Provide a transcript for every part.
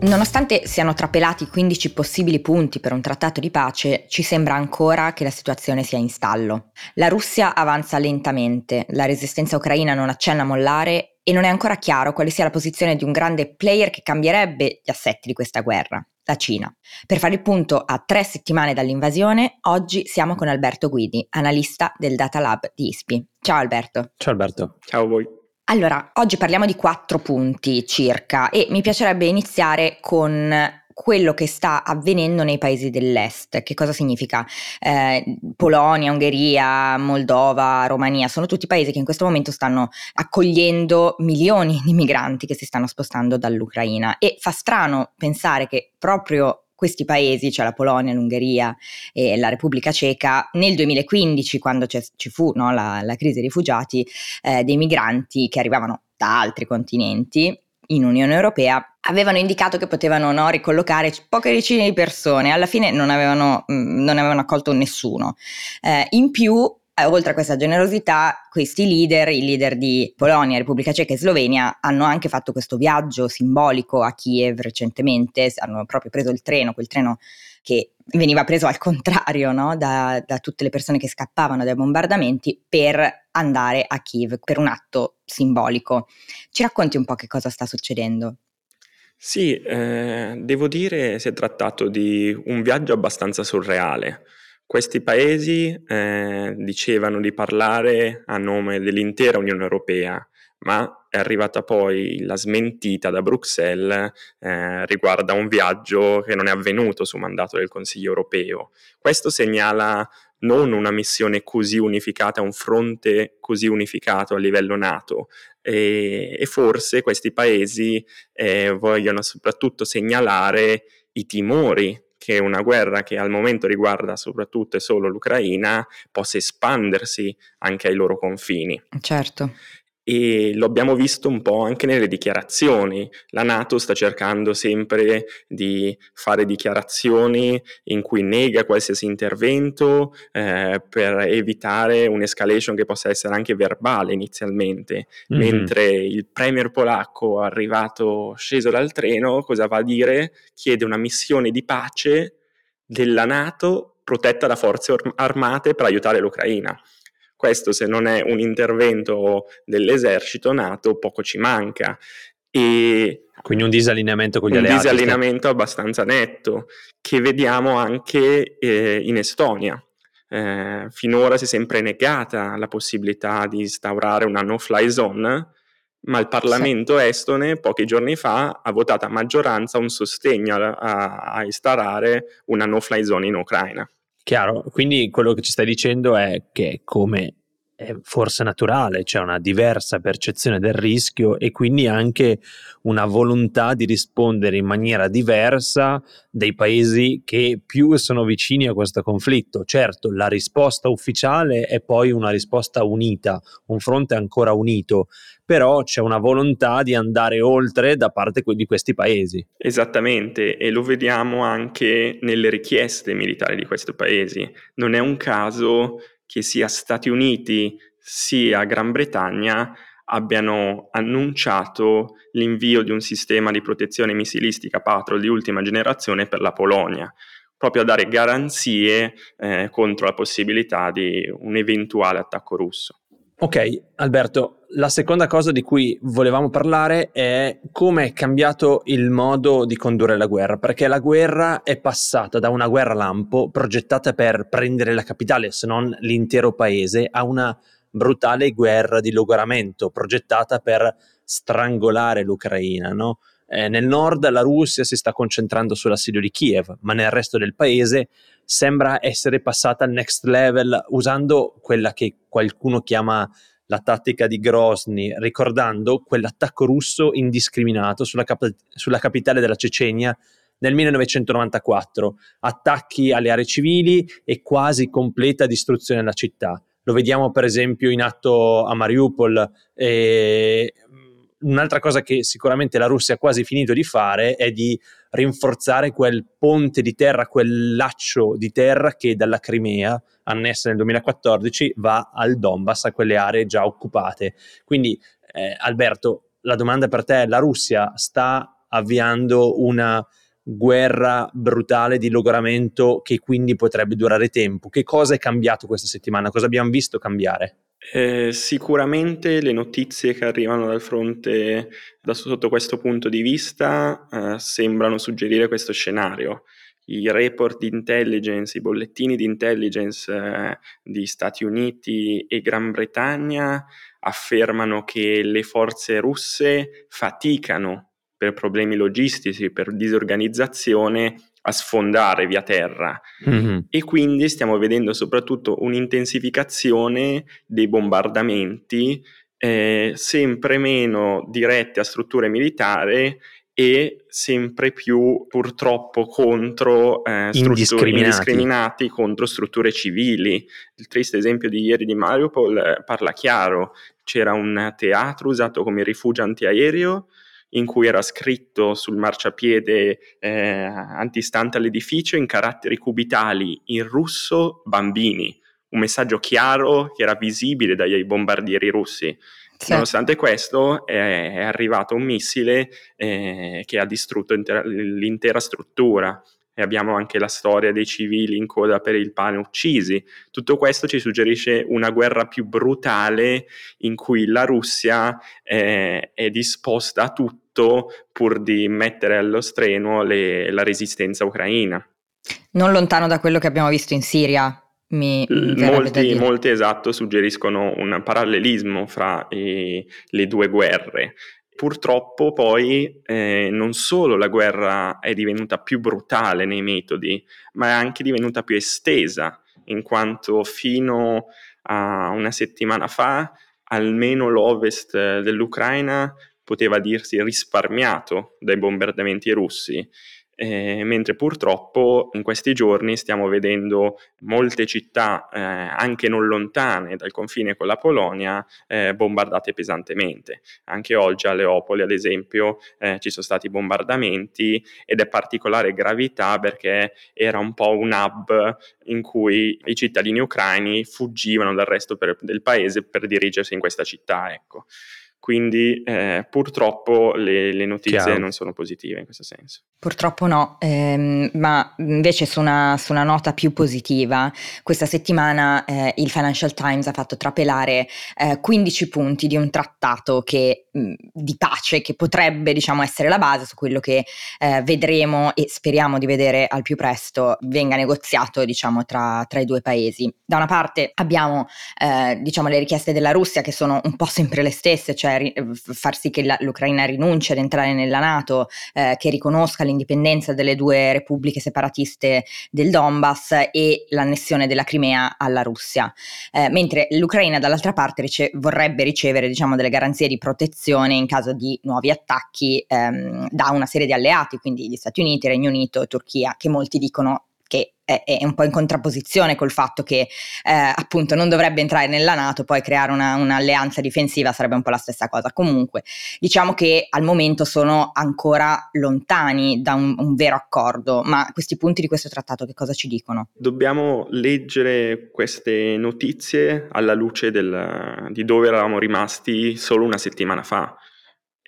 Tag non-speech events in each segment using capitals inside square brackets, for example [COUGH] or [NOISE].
Nonostante siano trapelati 15 possibili punti per un trattato di pace, ci sembra ancora che la situazione sia in stallo. La Russia avanza lentamente, la resistenza ucraina non accenna a mollare e non è ancora chiaro quale sia la posizione di un grande player che cambierebbe gli assetti di questa guerra, la Cina. Per fare il punto a tre settimane dall'invasione, oggi siamo con Alberto Guidi, analista del Data Lab di ISPI. Ciao Alberto. Ciao Alberto. Ciao a voi. Allora, oggi parliamo di quattro punti circa e mi piacerebbe iniziare con quello che sta avvenendo nei paesi dell'est. Che cosa significa? Eh, Polonia, Ungheria, Moldova, Romania, sono tutti paesi che in questo momento stanno accogliendo milioni di migranti che si stanno spostando dall'Ucraina e fa strano pensare che proprio questi paesi, cioè la Polonia, l'Ungheria e la Repubblica Ceca, nel 2015, quando ci fu no, la, la, crisi dei rifugiati, eh, dei migranti che arrivavano da altri continenti in Unione Europea avevano indicato che potevano no, ricollocare poche decine di persone, alla fine non avevano, mh, non avevano accolto nessuno. Eh, in più oltre a questa generosità, questi leader, i leader di Polonia, Repubblica Ceca e Slovenia, hanno anche fatto questo viaggio simbolico a Kiev recentemente, hanno proprio preso il treno, quel treno che veniva preso al contrario no? da, da, tutte le persone che scappavano dai bombardamenti per andare a Kiev per un atto simbolico. Ci racconti un po' che cosa sta succedendo? Sì, eh, devo dire si è trattato di un viaggio abbastanza surreale. Questi paesi eh, dicevano di parlare a nome dell'intera Unione Europea, ma è arrivata poi la smentita da Bruxelles eh, riguardo a un viaggio che non è avvenuto su mandato del Consiglio europeo. Questo segnala non una missione così unificata, un fronte così unificato a livello NATO e, e forse questi paesi eh, vogliono soprattutto segnalare i timori che una guerra che al momento riguarda soprattutto e solo l'Ucraina possa espandersi anche ai loro confini. Certo e lo abbiamo visto un po' anche nelle dichiarazioni. La Nato sta cercando sempre di fare dichiarazioni in cui nega qualsiasi intervento eh, per evitare un'escalation che possa essere anche verbale inizialmente, mm-hmm. mentre il premier polacco arrivato sceso dal treno cosa va a dire? Chiede una missione di pace della Nato protetta da forze armate per aiutare l'Ucraina. Questo se non è un intervento dell'esercito NATO poco ci manca. E quindi un disallineamento con gli un alleati. Un disallineamento abbastanza netto, che vediamo anche eh, in Estonia. Eh, finora si è sempre negata la possibilità di instaurare una no-fly zone, ma il Parlamento sì. estone pochi giorni fa ha votato a maggioranza un sostegno a, a, a instaurare una no-fly zone in Ucraina. Chiaro, quindi quello che ci stai dicendo è che come è forse naturale, c'è una diversa percezione del rischio e quindi anche una volontà di rispondere in maniera diversa dei paesi che più sono vicini a questo conflitto. Certo, la risposta ufficiale è poi una risposta unita, un fronte ancora unito, però c'è una volontà di andare oltre da parte di questi paesi. Esattamente, e lo vediamo anche nelle richieste militari di questi paesi. Non è un caso che sia Stati Uniti sia Gran Bretagna abbiano annunciato l'invio di un sistema di protezione missilistica Patrol di ultima generazione per la Polonia, proprio a dare garanzie eh, contro la possibilità di un eventuale attacco russo. Ok, Alberto, la seconda cosa di cui volevamo parlare è come è cambiato il modo di condurre la guerra, perché la guerra è passata da una guerra lampo progettata per prendere la capitale, se non l'intero paese, a una brutale guerra di logoramento progettata per strangolare l'Ucraina, no? Eh, nel nord la Russia si sta concentrando sull'assedio di Kiev, ma nel resto del paese sembra essere passata al next level usando quella che qualcuno chiama la tattica di Grozny, ricordando quell'attacco russo indiscriminato sulla, cap- sulla capitale della Cecenia nel 1994, attacchi alle aree civili e quasi completa distruzione della città. Lo vediamo per esempio in atto a Mariupol. E un'altra cosa che sicuramente la Russia ha quasi finito di fare è di rinforzare quel ponte di terra, quel laccio di terra che dalla Crimea, annessa nel 2014, va al Donbass, a quelle aree già occupate. Quindi, eh, Alberto, la domanda per te è: la Russia sta avviando una guerra brutale di logoramento che quindi potrebbe durare tempo? Che cosa è cambiato questa settimana? Cosa abbiamo visto cambiare? Eh, sicuramente le notizie che arrivano dal fronte da sotto questo punto di vista eh, sembrano suggerire questo scenario. I report di intelligence, i bollettini di intelligence eh, di Stati Uniti e Gran Bretagna affermano che le forze russe faticano per problemi logistici, per disorganizzazione a sfondare via terra mm-hmm. e quindi stiamo vedendo soprattutto un'intensificazione dei bombardamenti eh, sempre meno diretti a strutture militari e sempre più purtroppo contro eh, indiscriminati. indiscriminati. contro strutture civili. Il triste esempio di ieri di Mariupol eh, parla chiaro, c'era un teatro usato come rifugio antiaereo in cui era scritto sul marciapiede eh, antistante all'edificio in caratteri cubitali in russo bambini, un messaggio chiaro che era visibile dai bombardieri russi. Sì. Nonostante questo è, arrivato un missile eh, che ha distrutto intera, l'intera struttura e abbiamo anche la storia dei civili in coda per il pane uccisi. Tutto questo ci suggerisce una guerra più brutale in cui la Russia eh, è disposta a tutto pur di mettere allo strenuo le, la resistenza ucraina. Non lontano da quello che abbiamo visto in Siria, mi molti, molti, esatto suggeriscono un parallelismo fra i, le due guerre purtroppo poi eh, non solo la guerra è divenuta più brutale nei metodi, ma è anche divenuta più estesa, in quanto fino a una settimana fa almeno l'ovest dell'Ucraina poteva dirsi risparmiato dai bombardamenti russi eh, mentre purtroppo in questi giorni stiamo vedendo molte città, eh, anche non lontane dal confine con la Polonia, eh, bombardate pesantemente. Anche oggi a Leopoli, ad esempio, eh, ci sono stati bombardamenti ed è particolare gravità perché era un po' un hub in cui i cittadini ucraini fuggivano dal resto per, del paese per dirigersi in questa città. Ecco. Quindi eh, purtroppo le, le notizie Chiaro. non sono positive in questo senso. Purtroppo no, ehm, ma invece su una, su una, nota più positiva, questa settimana eh, il Financial Times ha fatto trapelare eh, 15 punti di un trattato che, di pace che potrebbe diciamo, essere la base su quello che eh, vedremo e speriamo di vedere al più presto venga negoziato diciamo, tra, tra, i due paesi. Da una parte abbiamo eh, diciamo, le richieste della Russia che sono un po' sempre le stesse, cioè ri- far sì che la, l'Ucraina rinunci ad entrare nella Nato, eh, che riconosca l'indipendenza delle due repubbliche separatiste del Donbass e l'annessione della Crimea alla Russia, eh, mentre l'Ucraina dall'altra parte rice- vorrebbe ricevere diciamo, delle garanzie di protezione in caso di nuovi attacchi ehm, da una serie di alleati, quindi gli Stati Uniti, Regno Unito, Turchia, che molti dicono che è, è, un po' in contrapposizione col fatto che eh, appunto non dovrebbe entrare nella Nato, poi creare una, un'alleanza difensiva sarebbe un po' la stessa cosa. Comunque, diciamo che al momento sono ancora lontani da un, un vero accordo, ma questi punti di questo trattato che cosa ci dicono? Dobbiamo leggere queste notizie alla luce del, di dove eravamo rimasti solo una settimana fa.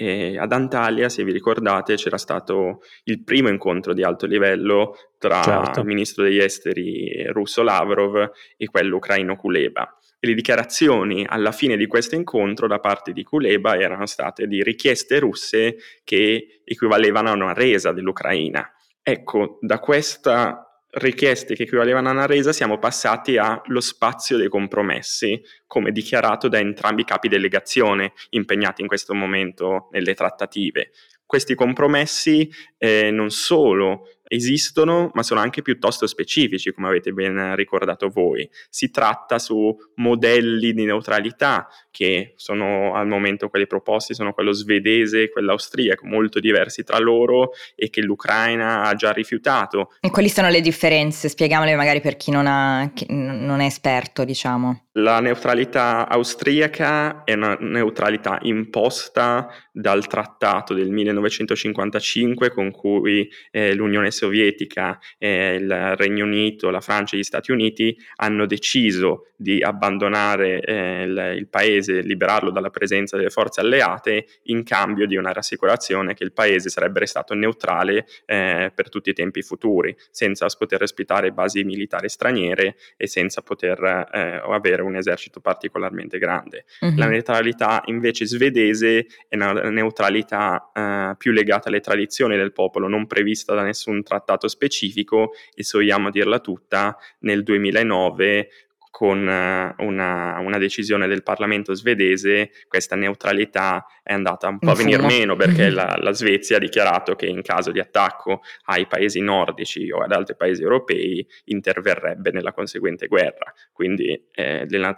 E ad Antalya, se vi ricordate, c'era stato il primo incontro di alto livello tra certo. il ministro degli esteri russo Lavrov e quello ucraino Kuleba. E le dichiarazioni alla fine di questo incontro da parte di Kuleba erano state di richieste russe che equivalevano a una resa dell'Ucraina. Ecco, da questa richieste che equivalevano a una resa, siamo passati allo spazio dei compromessi, come dichiarato da entrambi i capi delegazione impegnati in questo momento nelle trattative. Questi compromessi eh, non solo esistono, ma sono anche piuttosto specifici, come avete ben ricordato voi. Si tratta su modelli di neutralità che sono al momento quelli proposti, sono quello svedese e quello austriaco, molto diversi tra loro e che l'Ucraina ha già rifiutato. E quali sono le differenze? Spiegamole magari per chi non, ha, chi non è esperto, diciamo. La neutralità austriaca è una neutralità imposta dal trattato del 1955 con cui eh, l'Unione Sovietica, eh, il Regno Unito, la Francia e gli Stati Uniti hanno deciso di abbandonare eh, il, il, paese, liberarlo dalla presenza delle forze alleate in cambio di una rassicurazione che il paese sarebbe restato neutrale eh, per tutti i tempi futuri, senza poter ospitare basi militari straniere e senza poter eh, avere un esercito particolarmente grande. Uh-huh. La neutralità invece svedese è una neutralità eh, più legata alle tradizioni del popolo, non prevista da nessun trattato specifico e se vogliamo dirla tutta, nel 2009 con eh, una, una, decisione del Parlamento svedese questa neutralità è andata un po' a venire meno perché [LAUGHS] la, la, Svezia ha dichiarato che in caso di attacco ai paesi nordici o ad altri paesi europei interverrebbe nella conseguente guerra. Quindi eh, la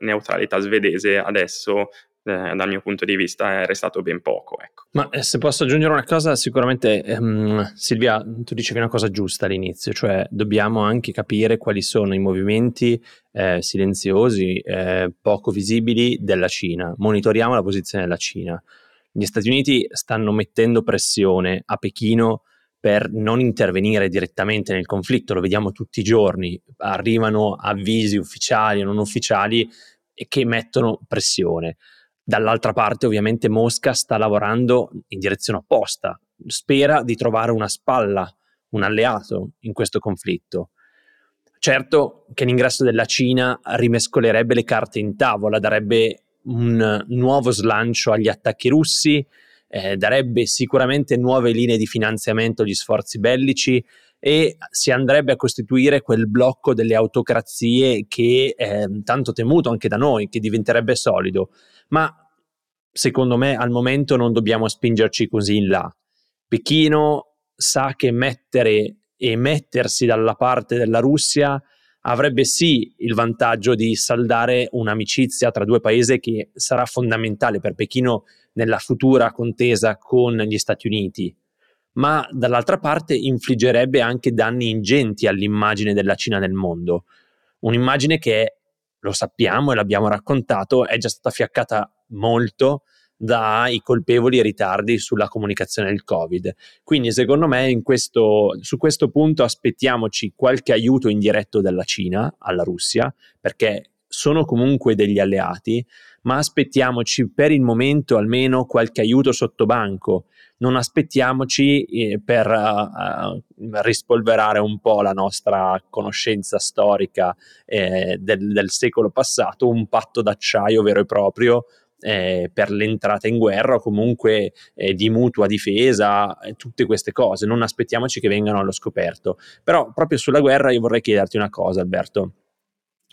neutralità svedese adesso eh, dal mio punto di vista è restato ben poco. Ecco. Ma eh, se posso aggiungere una cosa, sicuramente ehm, Silvia, tu dicevi una cosa giusta all'inizio, cioè dobbiamo anche capire quali sono i movimenti eh, silenziosi, eh, poco visibili della Cina. Monitoriamo la posizione della Cina. Gli Stati Uniti stanno mettendo pressione a Pechino per non intervenire direttamente nel conflitto, lo vediamo tutti i giorni, arrivano avvisi ufficiali o non ufficiali che mettono pressione. Dall'altra parte ovviamente Mosca sta lavorando in direzione opposta, spera di trovare una spalla, un alleato in questo conflitto. Certo che l'ingresso della Cina rimescolerebbe le carte in tavola, darebbe un nuovo slancio agli attacchi russi, eh, darebbe sicuramente nuove linee di finanziamento agli sforzi bellici e si andrebbe a costituire quel blocco delle autocrazie che è tanto temuto anche da noi, che diventerebbe solido ma secondo me al momento non dobbiamo spingerci così in là. Pechino sa che mettere e mettersi dalla parte della Russia avrebbe sì il vantaggio di saldare un'amicizia tra due paesi che sarà fondamentale per Pechino nella futura contesa con gli Stati Uniti, ma dall'altra parte infliggerebbe anche danni ingenti all'immagine della Cina nel mondo, un'immagine che è lo sappiamo e l'abbiamo raccontato, è già stata fiaccata molto dai colpevoli ritardi sulla comunicazione del Covid. Quindi, secondo me, questo, su questo punto aspettiamoci qualche aiuto indiretto dalla Cina alla Russia, perché sono comunque degli alleati, ma aspettiamoci per il momento almeno qualche aiuto sotto banco non aspettiamoci eh, per uh, rispolverare un po' la nostra conoscenza storica eh, del, del, secolo passato, un patto d'acciaio vero e proprio eh, per l'entrata in guerra o comunque di mutua difesa, tutte queste cose. Non aspettiamoci che vengano allo scoperto. Però proprio sulla guerra io vorrei chiederti una cosa, Alberto.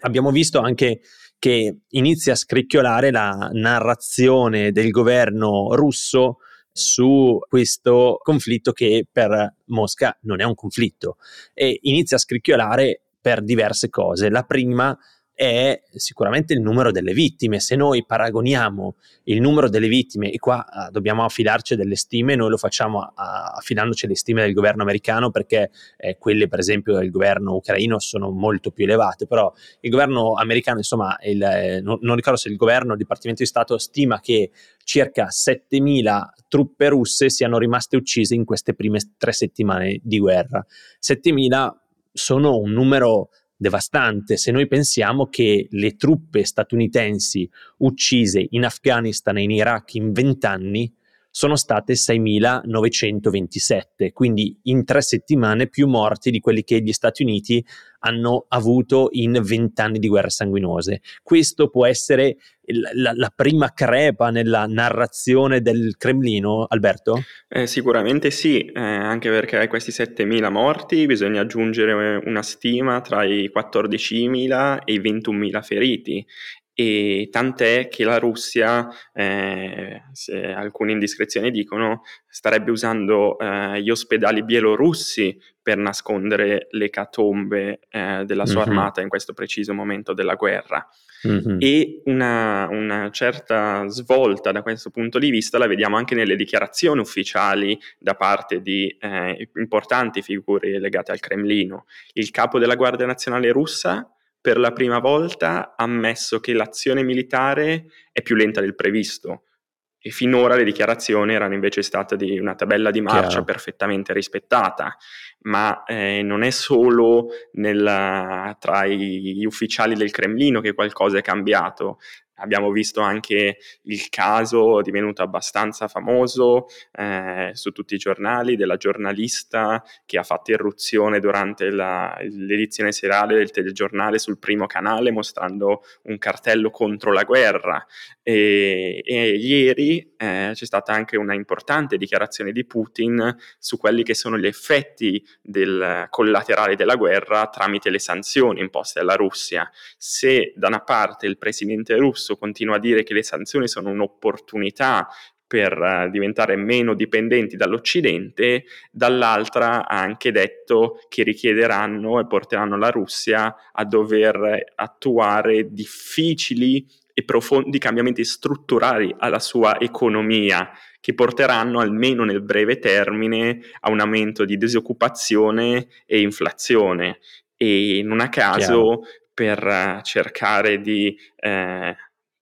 Abbiamo visto anche che inizia a scricchiolare la narrazione del governo russo su questo conflitto che per Mosca non è un conflitto e inizia a scricchiolare per diverse cose. La prima è sicuramente il numero delle vittime. Se noi paragoniamo il numero delle vittime, e qua uh, dobbiamo affidarci delle stime, noi lo facciamo uh, affidandoci alle stime del governo americano perché eh, quelle per esempio del governo ucraino sono molto più elevate, però il governo americano, insomma, il, eh, non, non, ricordo se il governo il Dipartimento di Stato stima che circa 7.000 truppe russe siano rimaste uccise in queste prime tre settimane di guerra. 7.000 sono un numero devastante. Se noi pensiamo che le truppe statunitensi uccise in Afghanistan e in Iraq in vent'anni sono state 6.927, quindi in tre settimane più morti di quelli che gli Stati Uniti hanno avuto in vent'anni di guerre sanguinose. Questo può essere la, la, prima crepa nella narrazione del Cremlino, Alberto? Eh, sicuramente sì, eh, anche perché a questi 7.000 morti bisogna aggiungere una stima tra i 14.000 e i 21.000 feriti e tant'è che la Russia, eh, alcune indiscrezioni dicono, starebbe usando eh, gli ospedali bielorussi per nascondere le catombe eh, della sua mm-hmm. armata in questo preciso momento della guerra. Mm-hmm. E una, una, certa svolta da questo punto di vista la vediamo anche nelle dichiarazioni ufficiali da parte di eh, importanti figure legate al Cremlino. Il capo della Guardia Nazionale russa per la prima volta ha ammesso che l'azione militare è più lenta del previsto e finora le dichiarazioni erano invece state di una tabella di marcia Chiaro. perfettamente rispettata, ma eh, non è solo nella, tra gli ufficiali del Cremlino che qualcosa è cambiato, Abbiamo visto anche il caso divenuto abbastanza famoso eh, su tutti i giornali della giornalista che ha fatto irruzione durante la, l'edizione serale del telegiornale sul primo canale mostrando un cartello contro la guerra. E, e ieri eh, c'è stata anche una importante dichiarazione di Putin su quelli che sono gli effetti del, collaterali della guerra tramite le sanzioni imposte alla Russia. Se da una parte il presidente russo continua a dire che le sanzioni sono un'opportunità per uh, diventare meno dipendenti dall'Occidente, dall'altra ha anche detto che richiederanno e porteranno la Russia a dover attuare difficili e profondi cambiamenti strutturali alla sua economia, che porteranno almeno nel breve termine a un aumento di disoccupazione e inflazione. E non a caso, Chiaro. per uh, cercare di eh,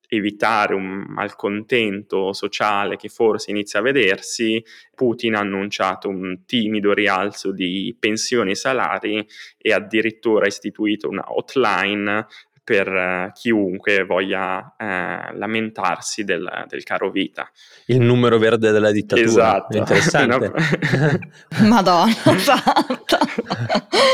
evitare un malcontento sociale che forse inizia a vedersi, Putin ha annunciato un timido rialzo di pensioni e salari e addirittura ha istituito una hotline per eh, chiunque voglia eh, lamentarsi del, del, caro vita. Il numero verde della dittatura. Esatto. Interessante. [LAUGHS] [LAUGHS] [LAUGHS] Madonna santa.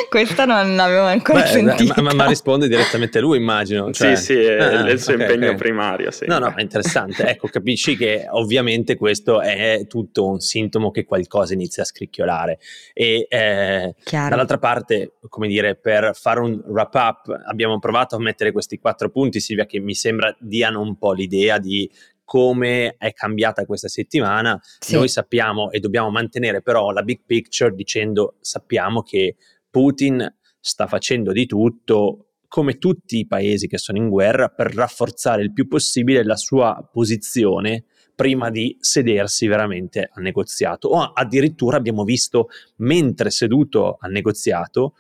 Questa non l'avevo ancora Beh, sentita. Ma, ma, risponde direttamente lui, immagino. Cioè... Sì, sì, è, ah, è il suo okay, impegno okay. primario. Sì. No, no, è interessante. ecco, capisci che ovviamente questo è tutto un sintomo che qualcosa inizia a scricchiolare. E eh, dall'altra parte, come dire, per fare un wrap up, abbiamo provato a mettere mettere questi quattro punti, Silvia, che mi sembra diano un po' l'idea di come è cambiata questa settimana. Sì. Noi sappiamo e dobbiamo mantenere però la big picture dicendo sappiamo che Putin sta facendo di tutto come tutti i paesi che sono in guerra per rafforzare il più possibile la sua posizione prima di sedersi veramente al negoziato o addirittura abbiamo visto mentre seduto al negoziato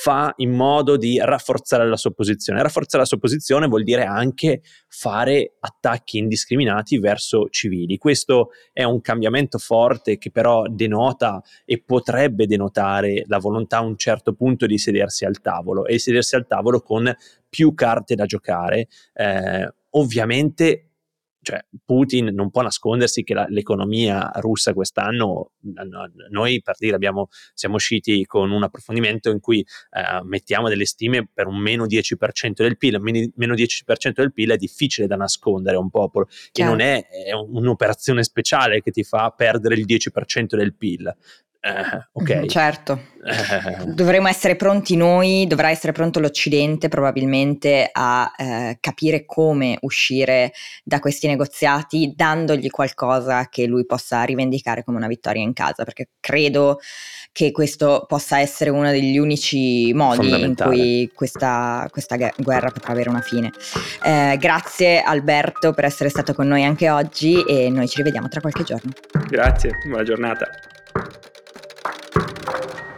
fa in modo di rafforzare la sua posizione. Rafforzare la sua posizione vuol dire anche fare attacchi indiscriminati verso civili. Questo è un cambiamento forte che però denota e potrebbe denotare la volontà a un certo punto di sedersi al tavolo e sedersi al tavolo con più carte da giocare. Eh, ovviamente cioè Putin non può nascondersi che la, l'economia russa quest'anno, noi per dire abbiamo, siamo usciti con un approfondimento in cui eh, mettiamo delle stime per un meno 10% del PIL, meno 10% del PIL è difficile da nascondere a un popolo Chiaro. e non è, è un'operazione speciale che ti fa perdere il 10% del PIL, eh, ok. Certo. Eh. Dovremmo essere pronti noi, dovrà essere pronto l'Occidente probabilmente a eh, capire come uscire da questi negoziati dandogli qualcosa che lui possa rivendicare come una vittoria in casa, perché credo che questo possa essere uno degli unici modi in cui questa, questa, guerra potrà avere una fine. Eh, grazie Alberto per essere stato con noi anche oggi e noi ci rivediamo tra qualche giorno. Grazie, buona giornata. Thank you.